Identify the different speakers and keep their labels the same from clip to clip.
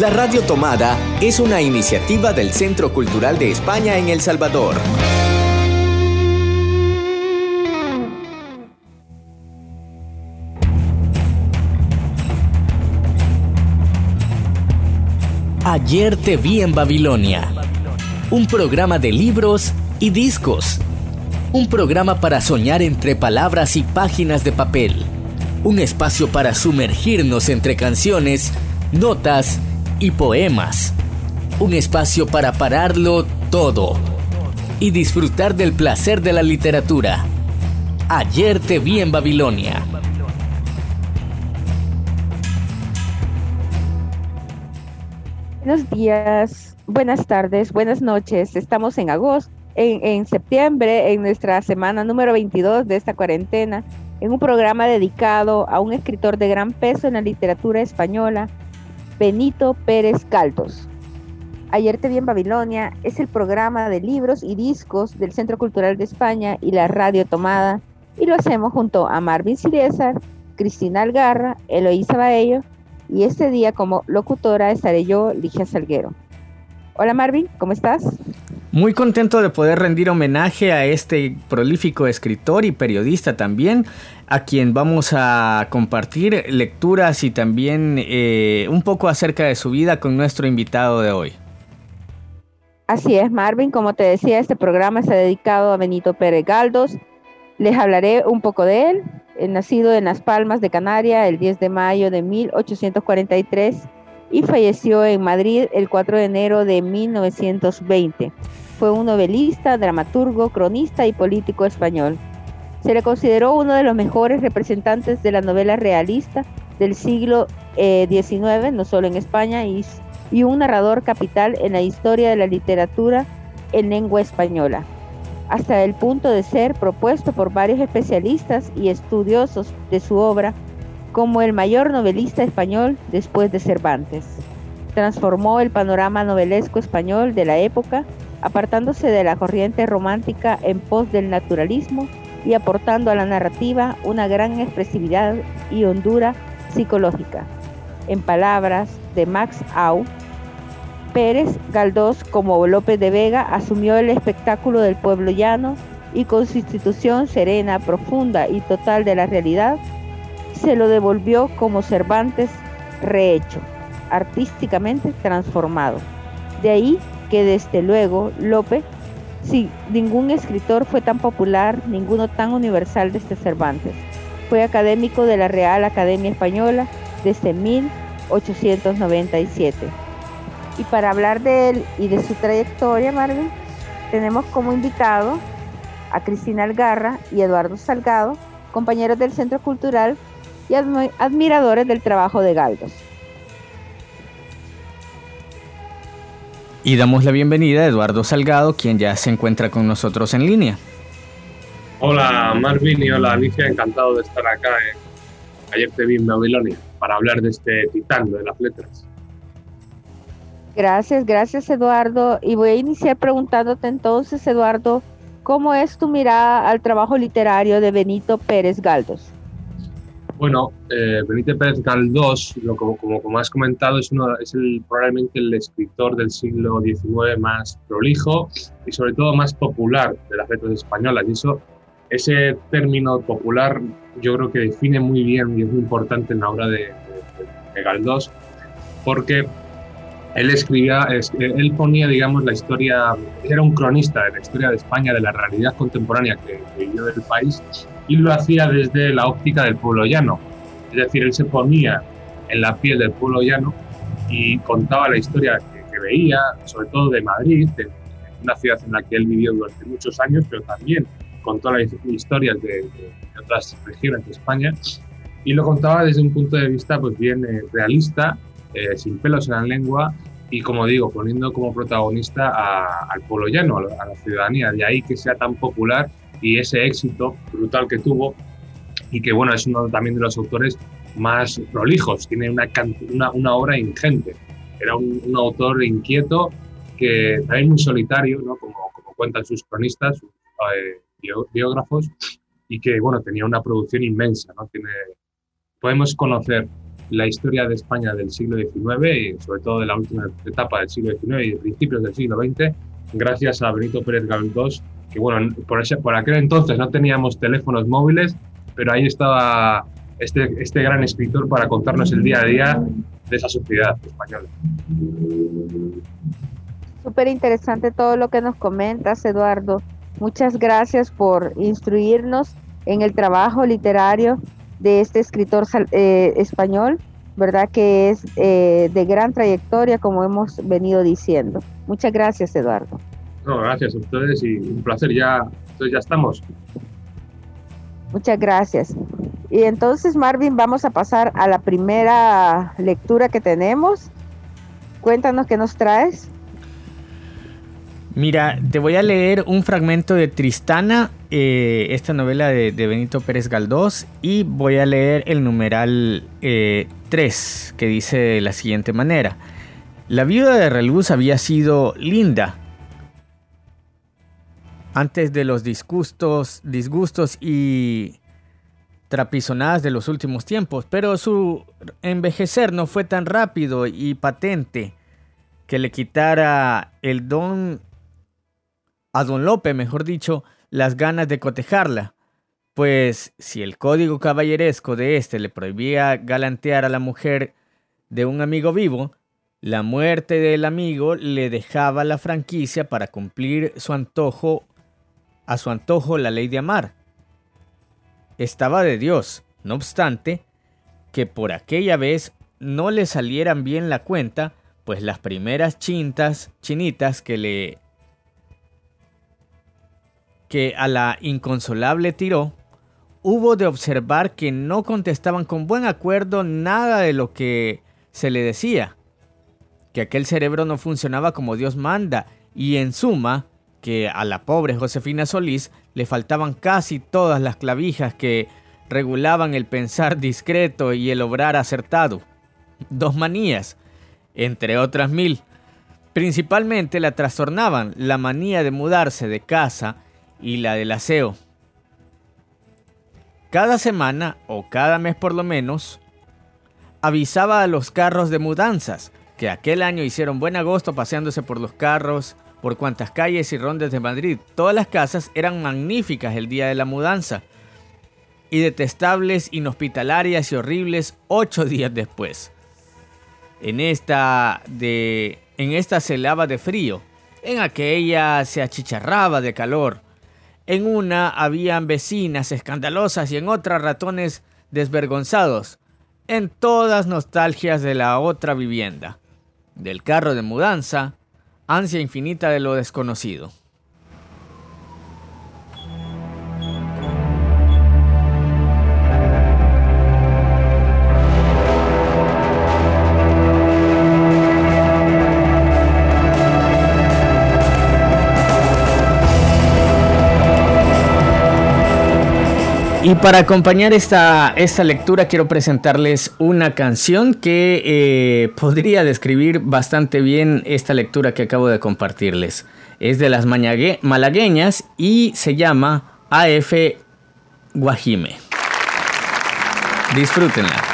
Speaker 1: La Radio Tomada es una iniciativa del Centro Cultural de España en El Salvador. Ayer te vi en Babilonia. Un programa de libros y discos. Un programa para soñar entre palabras y páginas de papel. Un espacio para sumergirnos entre canciones, notas y poemas. Un espacio para pararlo todo y disfrutar del placer de la literatura. Ayer te vi en Babilonia.
Speaker 2: Buenos días, buenas tardes, buenas noches. Estamos en agosto, en, en, septiembre, en nuestra semana número 22 de esta cuarentena, en un programa dedicado a un escritor de gran peso en la literatura española, Benito Pérez Caldos. Ayer te vi en Babilonia es el programa de libros y discos del Centro Cultural de España y la Radio Tomada y lo hacemos junto a Marvin Ciriezar, Cristina Algarra, Eloísa Baello y este día como locutora estaré yo, Ligia Salguero. Hola Marvin, ¿cómo estás?
Speaker 3: Muy contento de poder rendir homenaje a este prolífico escritor y periodista también, a quien vamos a compartir lecturas y también eh, un poco acerca de su vida con nuestro invitado de hoy.
Speaker 2: Así es, Marvin, como te decía, este programa está dedicado a Benito Pérez Galdos. Les hablaré un poco de él, nacido en Las Palmas de Canaria el 10 de mayo de 1843 y falleció en Madrid el 4 de enero de 1920. Fue un novelista, dramaturgo, cronista y político español. Se le consideró uno de los mejores representantes de la novela realista del siglo XIX, eh, no solo en España, y, y un narrador capital en la historia de la literatura en lengua española, hasta el punto de ser propuesto por varios especialistas y estudiosos de su obra como el mayor novelista español después de Cervantes. Transformó el panorama novelesco español de la época, apartándose de la corriente romántica en pos del naturalismo y aportando a la narrativa una gran expresividad y hondura psicológica. En palabras de Max Au, Pérez Galdós, como López de Vega, asumió el espectáculo del pueblo llano y con su institución serena, profunda y total de la realidad, se lo devolvió como Cervantes rehecho, artísticamente transformado. De ahí que desde luego Lope, si ningún escritor fue tan popular, ninguno tan universal desde Cervantes. Fue académico de la Real Academia Española desde 1897. Y para hablar de él y de su trayectoria, Marvin, tenemos como invitado a Cristina Algarra y Eduardo Salgado, compañeros del Centro Cultural y admiradores del trabajo de Galdos.
Speaker 3: Y damos la bienvenida a Eduardo Salgado, quien ya se encuentra con nosotros en línea.
Speaker 4: Hola Marvin y hola Alicia, encantado de estar acá en Ayer te vi en Babilonia para hablar de este titán de las letras.
Speaker 2: Gracias, gracias Eduardo. Y voy a iniciar preguntándote entonces, Eduardo, ¿cómo es tu mirada al trabajo literario de Benito Pérez Galdos?
Speaker 4: Bueno, eh, Benito Pérez Galdós, como, como, has comentado, es, uno, es el, probablemente el escritor del siglo XIX más prolijo y sobre todo más popular de las letras españolas. Y eso, ese término popular yo creo que define muy bien y es muy importante en la obra de, de, Galdós, porque él escribía, él ponía, digamos, la historia, era un cronista de la historia de España, de la realidad contemporánea que, que vivió del país y lo hacía desde la óptica del pueblo llano. Es decir, él se ponía en la piel del pueblo llano y contaba la historia que, veía, sobre todo de Madrid, de, una ciudad en la que él vivió durante muchos años, pero también contó las historias de, otras regiones de España y lo contaba desde un punto de vista pues bien eh, realista, eh, sin pelos en la lengua y como digo, poniendo como protagonista al pueblo llano, a la ciudadanía. De ahí que sea tan popular y ese éxito brutal que tuvo y que bueno, es uno también de los autores más prolijos, tiene una, una, una obra ingente. Era un, autor inquieto, que también muy solitario, ¿no? como, como cuentan sus cronistas, sus eh, biógrafos, y que bueno, tenía una producción inmensa. ¿no? Tiene, podemos conocer la historia de España del siglo XIX y sobre todo de la última etapa del siglo XIX y principios del siglo XX, gracias a Benito Pérez Galdós, que bueno, por, ese, por aquel entonces no teníamos teléfonos móviles, pero ahí estaba este, este gran escritor para contarnos el día a día de esa sociedad española.
Speaker 2: Súper interesante todo lo que nos comentas, Eduardo. Muchas gracias por instruirnos en el trabajo literario de este escritor eh, español, ¿verdad? Que es eh, de gran trayectoria, como hemos venido diciendo. Muchas gracias, Eduardo.
Speaker 4: No, gracias a ustedes y un placer. Ya, entonces ya estamos.
Speaker 2: Muchas gracias. Y entonces, Marvin, vamos a pasar a la primera lectura que tenemos. Cuéntanos qué nos traes.
Speaker 3: Mira, te voy a leer un fragmento de Tristana, eh, esta novela de, Benito Pérez Galdós, y voy a leer el numeral 3, eh, que dice de la siguiente manera. La viuda de Reluz había sido linda. Antes de los disgustos, disgustos y trapizonadas de los últimos tiempos, pero su envejecer no fue tan rápido y patente que le quitara el don a don Lope, mejor dicho, las ganas de cotejarla, pues si el código caballeresco de éste le prohibía galantear a la mujer de un amigo vivo, la muerte del amigo le dejaba la franquicia para cumplir su antojo a su antojo la ley de amar. Estaba de Dios, no obstante, que por aquella vez no le salieran bien la cuenta, pues las primeras chintas, chinitas que le que a la inconsolable tiró, hubo de observar que no contestaban con buen acuerdo nada de lo que se le decía, que aquel cerebro no funcionaba como Dios manda, y en suma, que a la pobre Josefina Solís le faltaban casi todas las clavijas que regulaban el pensar discreto y el obrar acertado. Dos manías, entre otras mil. Principalmente la trastornaban la manía de mudarse de casa y la del aseo. Cada semana, o cada mes por lo menos, avisaba a los carros de mudanzas, que aquel año hicieron buen agosto paseándose por los carros, por cuantas calles y rondes de Madrid. Todas las casas eran magníficas el día de la mudanza, y detestables, inhospitalarias y horribles ocho días después. En esta, de, en esta se lava de frío, en aquella se achicharraba de calor, en una habían vecinas escandalosas y en otra ratones desvergonzados. En todas nostalgias de la otra vivienda. Del carro de mudanza, ansia infinita de lo desconocido. Y para acompañar esta, esta lectura quiero presentarles una canción que eh, podría describir bastante bien esta lectura que acabo de compartirles. Es de las malagueñas y se llama AF Guajime. Disfrútenla.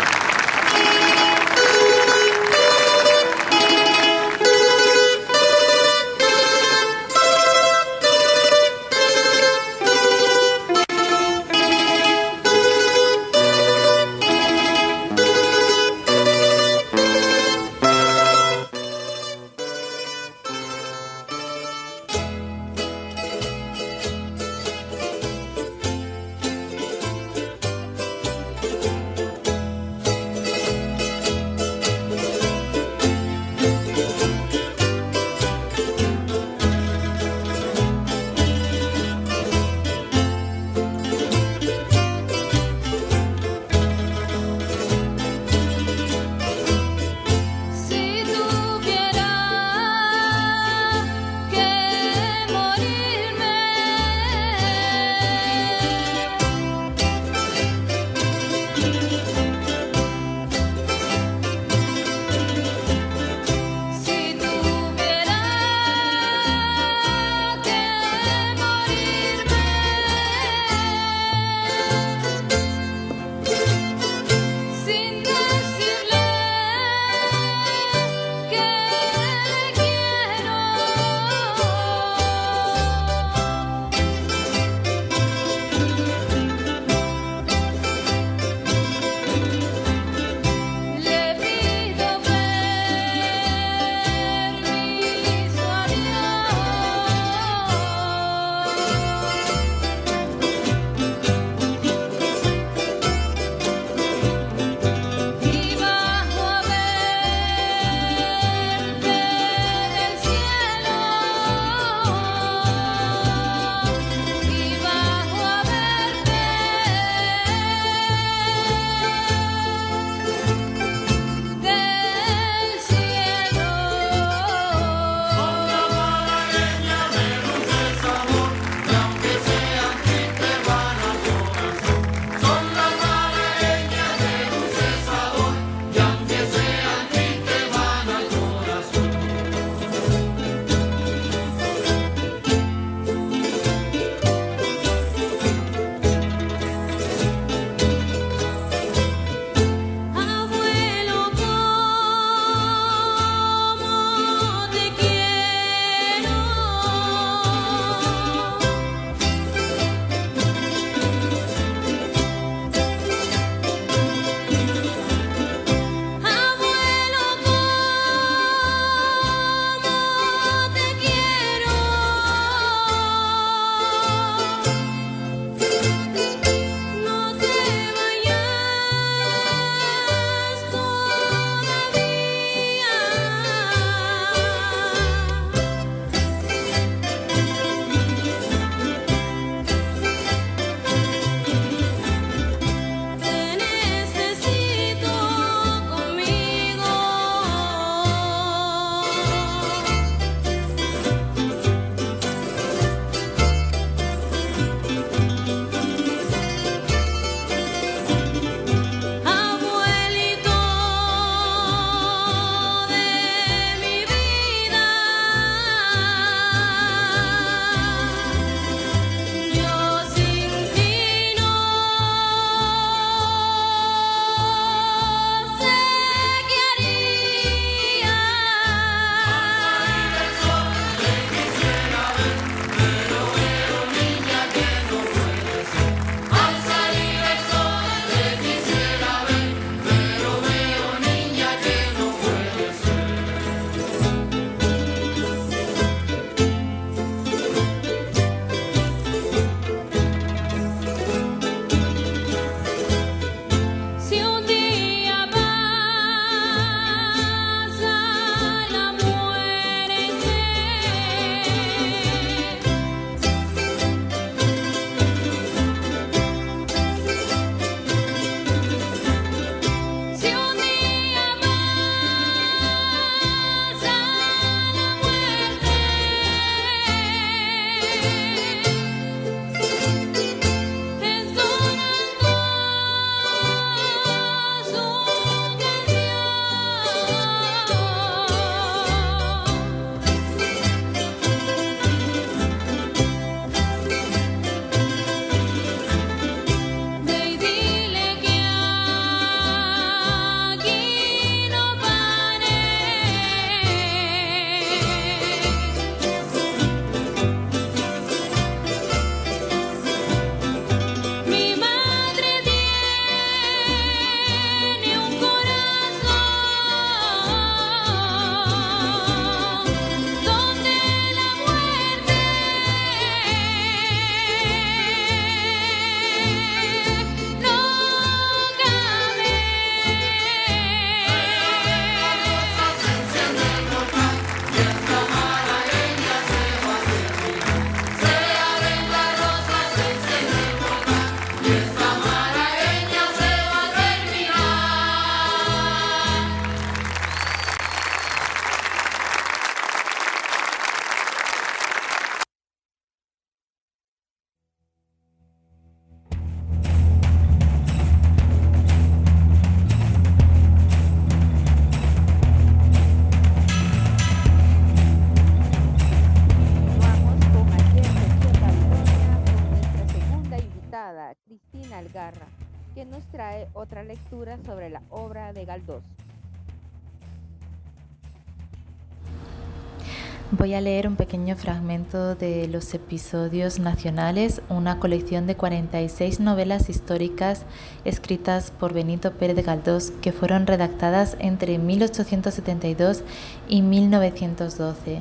Speaker 5: Voy a leer un pequeño fragmento de los episodios nacionales, una colección de 46 novelas históricas escritas por Benito Pérez Galdós que fueron redactadas entre 1872 y 1912.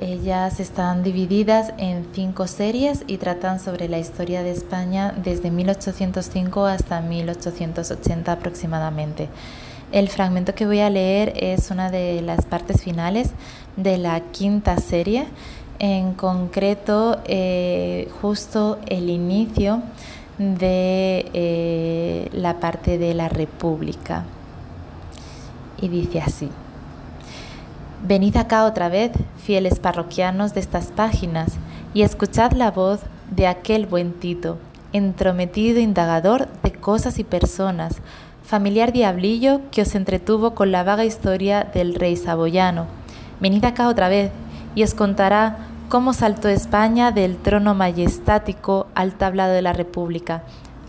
Speaker 5: Ellas están divididas en cinco series y tratan sobre la historia de España desde 1805 hasta 1880 aproximadamente. El fragmento que voy a leer es una de las partes finales de la quinta serie, en concreto eh, justo el inicio de eh, la parte de la República. Y dice así, venid acá otra vez, fieles parroquianos de estas páginas, y escuchad la voz de aquel buen Tito, entrometido indagador de cosas y personas, familiar diablillo que os entretuvo con la vaga historia del rey saboyano. Venid acá otra vez y os contará cómo saltó España del trono majestático al tablado de la República,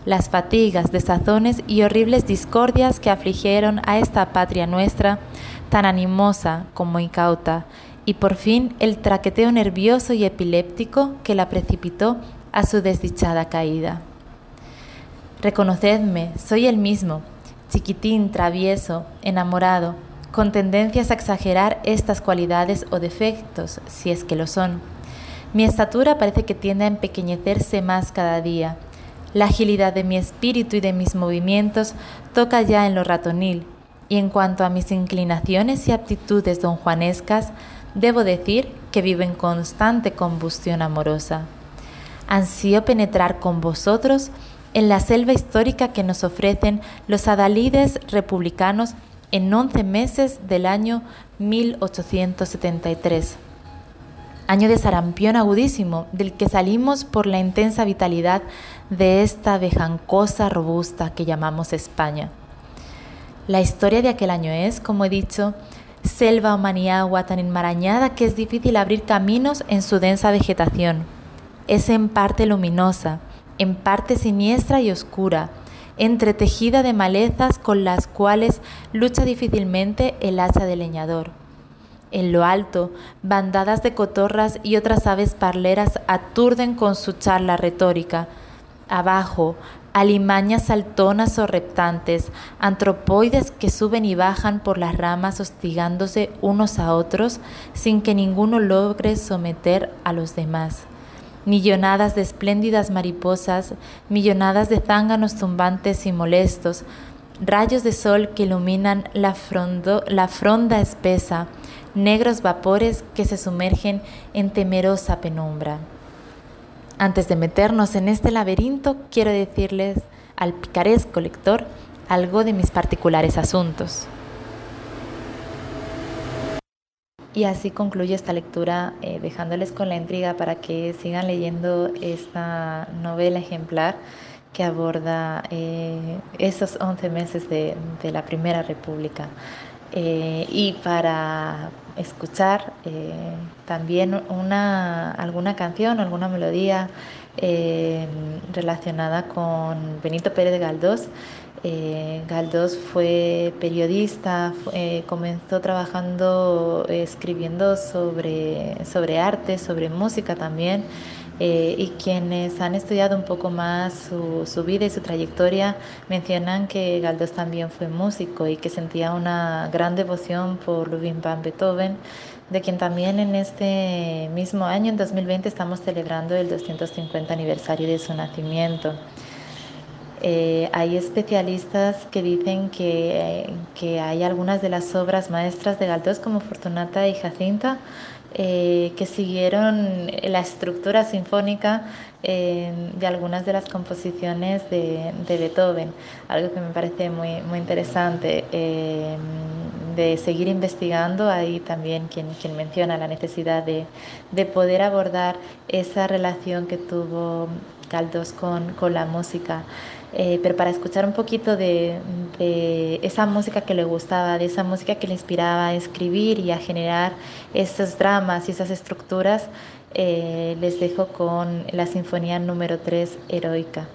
Speaker 5: las fatigas, desazones y horribles discordias que afligieron a esta patria nuestra, tan animosa como incauta, y por fin el traqueteo nervioso y epiléptico que la precipitó a su desdichada caída. Reconocedme, soy el mismo, chiquitín, travieso, enamorado, con tendencias a exagerar estas cualidades o defectos, si es que lo son. Mi estatura parece que tiende a empequeñecerse más cada día. La agilidad de mi espíritu y de mis movimientos toca ya en lo ratonil, y en cuanto a mis inclinaciones y aptitudes donjuanescas, debo decir que vivo en constante combustión amorosa. Ansío penetrar con vosotros en la selva histórica que nos ofrecen los adalides republicanos en 11 meses del año 1873. Año de sarampión agudísimo, del que salimos por la intensa vitalidad de esta vejancosa robusta que llamamos España. La historia de aquel año es, como he dicho, selva o maniagua tan enmarañada que es difícil abrir caminos en su densa vegetación. Es en parte luminosa, en parte siniestra y oscura, entretejida de malezas con las cuales lucha difícilmente el hacha de leñador. En lo alto, bandadas de cotorras y otras aves parleras aturden con su charla retórica. Abajo, alimañas saltonas o reptantes, antropoides que suben y bajan por las ramas hostigándose unos a otros sin que ninguno logre someter a los demás millonadas de espléndidas mariposas, millonadas de zánganos zumbantes y molestos, rayos de sol que iluminan la, la fronda espesa, negros vapores que se sumergen en temerosa penumbra. Antes de meternos en este laberinto, quiero decirles al picaresco lector algo de mis particulares asuntos. Y así concluye esta lectura eh, dejándoles con la intriga para que sigan leyendo esta novela ejemplar que aborda eh, esos 11 meses de, la Primera República. Eh, y para escuchar también una, alguna canción, alguna melodía relacionada con Benito Pérez de Galdós, eh, Galdós fue periodista, eh, comenzó trabajando, eh, escribiendo sobre, sobre arte, sobre música también. y quienes han estudiado un poco más su, su, vida y su trayectoria mencionan que Galdós también fue músico y que sentía una gran devoción por Ludwig van Beethoven, de quien también en este mismo año, en 2020, estamos celebrando el 250 aniversario de su nacimiento. Eh, hay especialistas que dicen que, hay algunas de las obras maestras de Galdós, como Fortunata y Jacinta, eh, que siguieron la estructura sinfónica eh, de algunas de las composiciones de, Beethoven, algo que me parece muy, interesante de seguir investigando. Hay también quien, menciona la necesidad de, de, poder abordar esa relación que tuvo Galdós con la música. Eh, pero para escuchar un poquito de, esa música que le gustaba, de esa música que le inspiraba a escribir y a generar esos dramas y esas estructuras, eh, les dejo con la Sinfonía número 3, Heroica.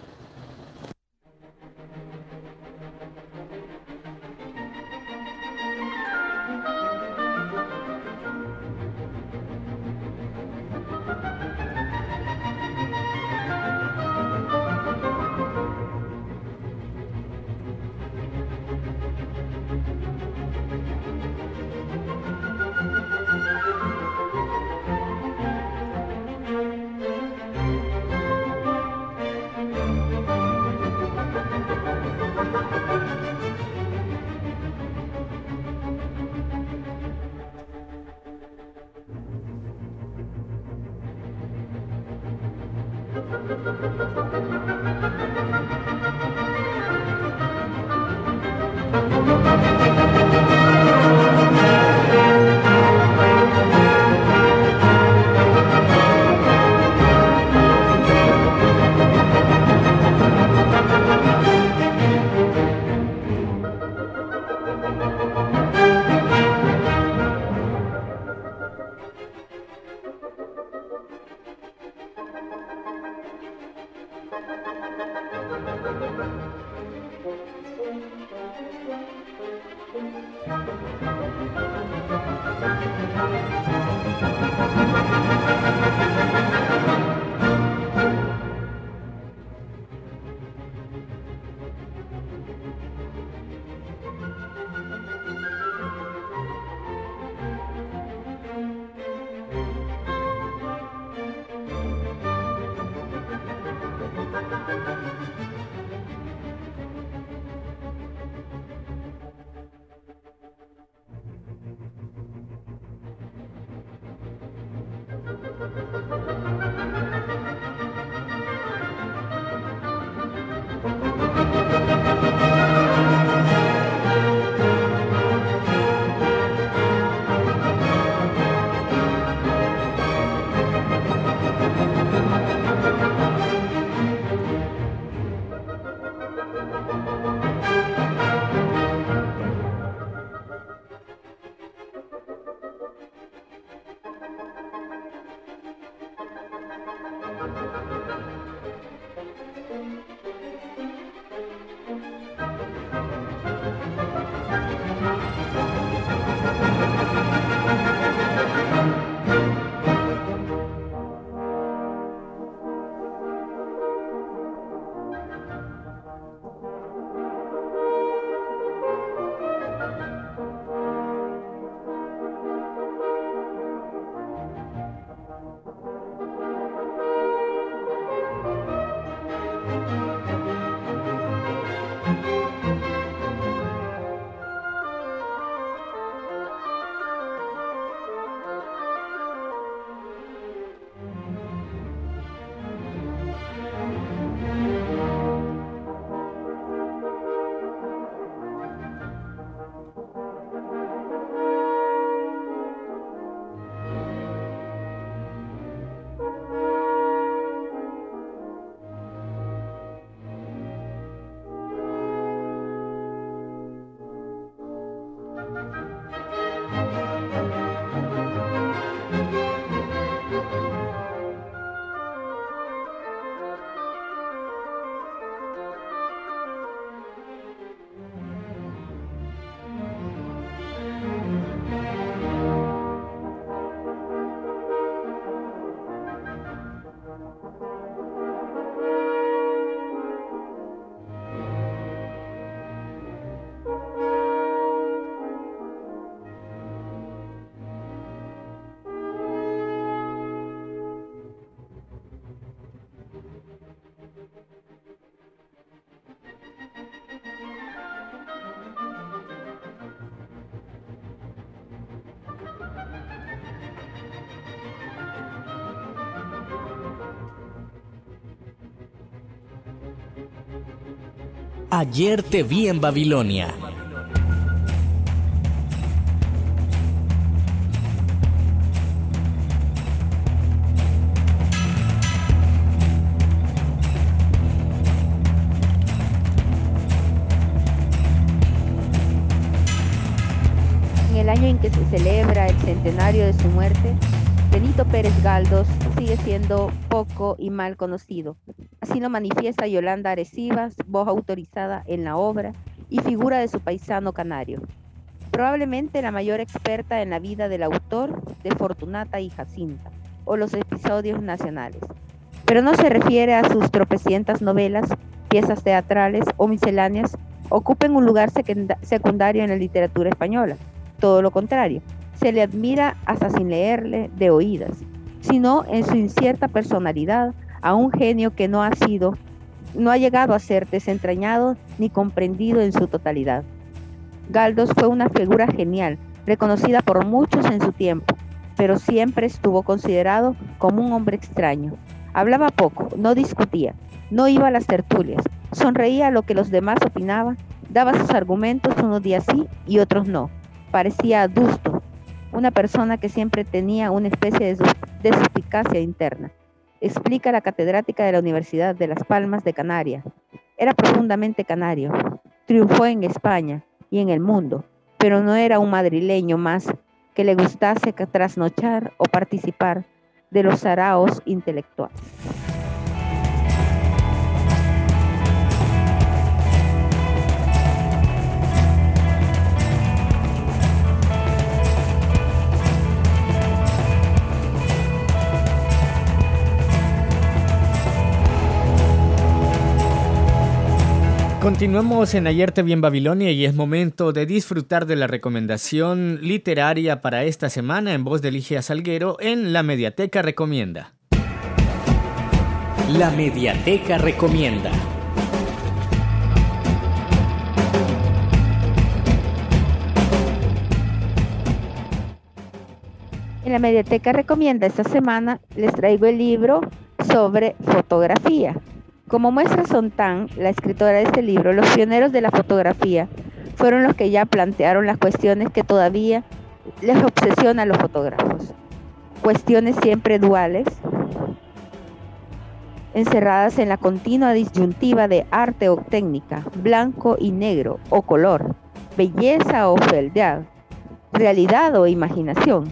Speaker 1: Ayer te vi en Babilonia.
Speaker 2: En el año en que se celebra el centenario de su muerte, Benito Pérez Galdós sigue siendo poco y mal conocido. Así lo manifiesta Yolanda Arecivas, voz autorizada en la obra y figura de su paisano canario. Probablemente la mayor experta en la vida del autor de Fortunata y Jacinta, o los episodios nacionales. Pero no se refiere a sus tropecientas novelas, piezas teatrales o misceláneas ocupen un lugar secundario en la literatura española. Todo lo contrario, se le admira hasta sin leerle de oídas, sino en su incierta personalidad a un genio que no ha sido, no ha llegado a ser desentrañado ni comprendido en su totalidad. Galdos fue una figura genial, reconocida por muchos en su tiempo, pero siempre estuvo considerado como un hombre extraño, Hablaba poco, no discutía, no iba a las tertulias, sonreía a lo que los demás opinaban, daba sus argumentos unos días sí y otros no. Parecía adusto, una persona que siempre tenía una especie de, suspicacia interna. Explica la catedrática de la Universidad de Las Palmas de Canarias. Era profundamente canario. Triunfó en España y en el mundo, pero no era un madrileño más que le gustase trasnochar o participar de los saraos intelectuales.
Speaker 3: Continuamos en Ayer te vi en Babilonia y es momento de disfrutar de la recomendación literaria para esta semana en voz de Ligia Salguero en La Mediateca Recomienda.
Speaker 1: La Mediateca Recomienda.
Speaker 2: En la Mediateca Recomienda esta semana les traigo el libro sobre fotografía como muestra Sontán, la escritora de este libro, los pioneros de la fotografía fueron los que ya plantearon las cuestiones que todavía les obsesionan a los fotógrafos. Cuestiones siempre duales, encerradas en la continua disyuntiva de arte o técnica, blanco y negro o color, belleza o fealdad, realidad o imaginación.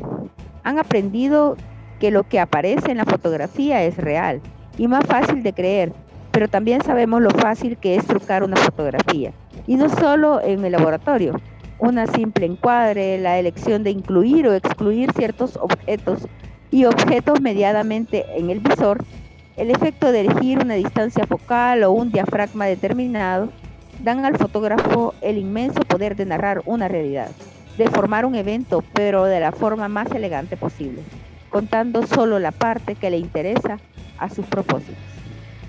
Speaker 2: Han aprendido que lo que aparece en la fotografía es real y más fácil de creer pero también sabemos lo fácil que es trucar una fotografía. Y no solo en el laboratorio, una simple encuadre, la elección de incluir o excluir ciertos objetos y objetos mediadamente en el visor, el efecto de elegir una distancia focal o un diafragma determinado, dan al fotógrafo el inmenso poder de narrar una realidad, de formar un evento, pero de la forma más elegante posible, contando solo la parte que le interesa a sus propósitos.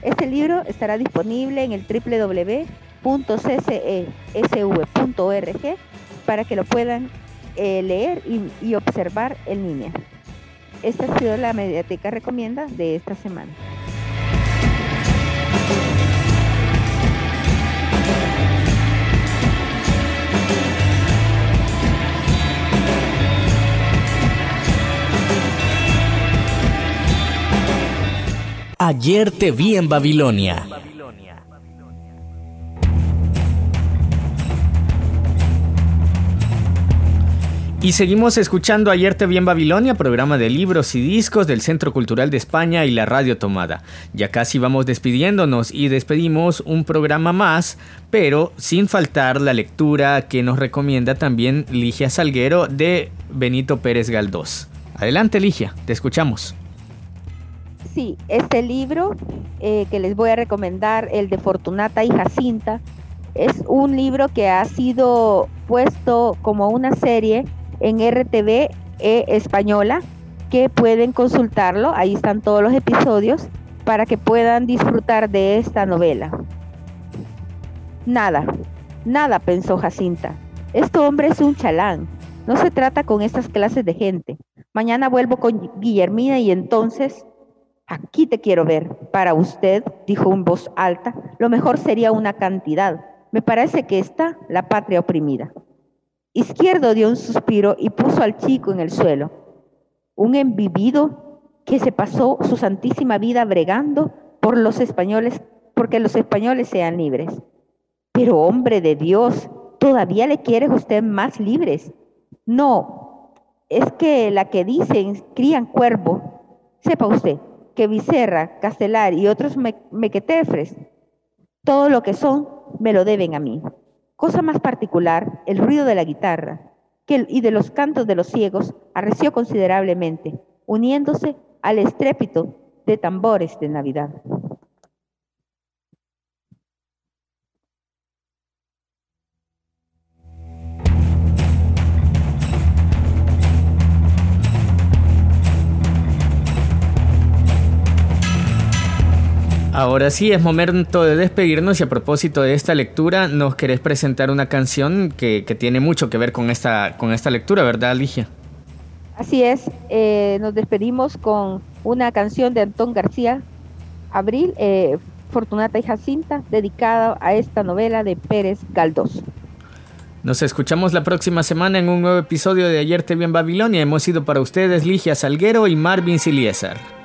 Speaker 2: Este libro estará disponible en el www.ccesv.org para que lo puedan eh, leer y, observar en línea. Esta ha sido la mediateca recomienda de esta semana.
Speaker 1: Ayer te vi en Babilonia.
Speaker 3: Y seguimos escuchando Ayer te vi en Babilonia, programa de libros y discos del Centro Cultural de España y la Radio Tomada. Ya casi vamos despidiéndonos y despedimos un programa más, pero sin faltar la lectura que nos recomienda también Ligia Salguero de Benito Pérez Galdós. Adelante Ligia, te escuchamos.
Speaker 2: Sí, este libro eh, que les voy a recomendar, el de Fortunata y Jacinta, es un libro que ha sido puesto como una serie en RTV e española, que pueden consultarlo, ahí están todos los episodios, para que puedan disfrutar de esta novela. Nada, nada, pensó Jacinta. Este hombre es un chalán. No se trata con estas clases de gente. Mañana vuelvo con Guillermina y entonces Aquí te quiero ver. Para usted, dijo en voz alta, lo mejor sería una cantidad. Me parece que está la patria oprimida. Izquierdo dio un suspiro y puso al chico en el suelo. Un envivido que se pasó su santísima vida bregando por los españoles, porque los españoles sean libres. Pero hombre de Dios, ¿todavía le quiere usted más libres? No, es que la que dicen crían cuervo, sepa usted, que Vicerra, Castelar y otros mequetefres, todo lo que son, me lo deben a mí. Cosa más particular, el ruido de la guitarra y de los cantos de los ciegos arreció considerablemente, uniéndose al estrépito de tambores de Navidad.
Speaker 3: Ahora sí, es momento de despedirnos y a propósito de esta lectura, nos querés presentar una canción que, tiene mucho que ver con esta, con esta lectura, ¿verdad, Ligia?
Speaker 2: Así es, eh, nos despedimos con una canción de Antón García abril, eh, Fortunata y Jacinta, dedicada a esta novela de Pérez Galdós.
Speaker 3: Nos escuchamos la próxima semana en un nuevo episodio de Ayer te vi en Babilonia. Hemos sido para ustedes Ligia Salguero y Marvin Siliesar.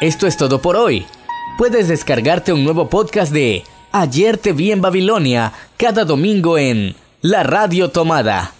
Speaker 1: Esto es todo por hoy. Puedes descargarte un nuevo podcast de Ayer te vi en Babilonia cada domingo en La Radio Tomada.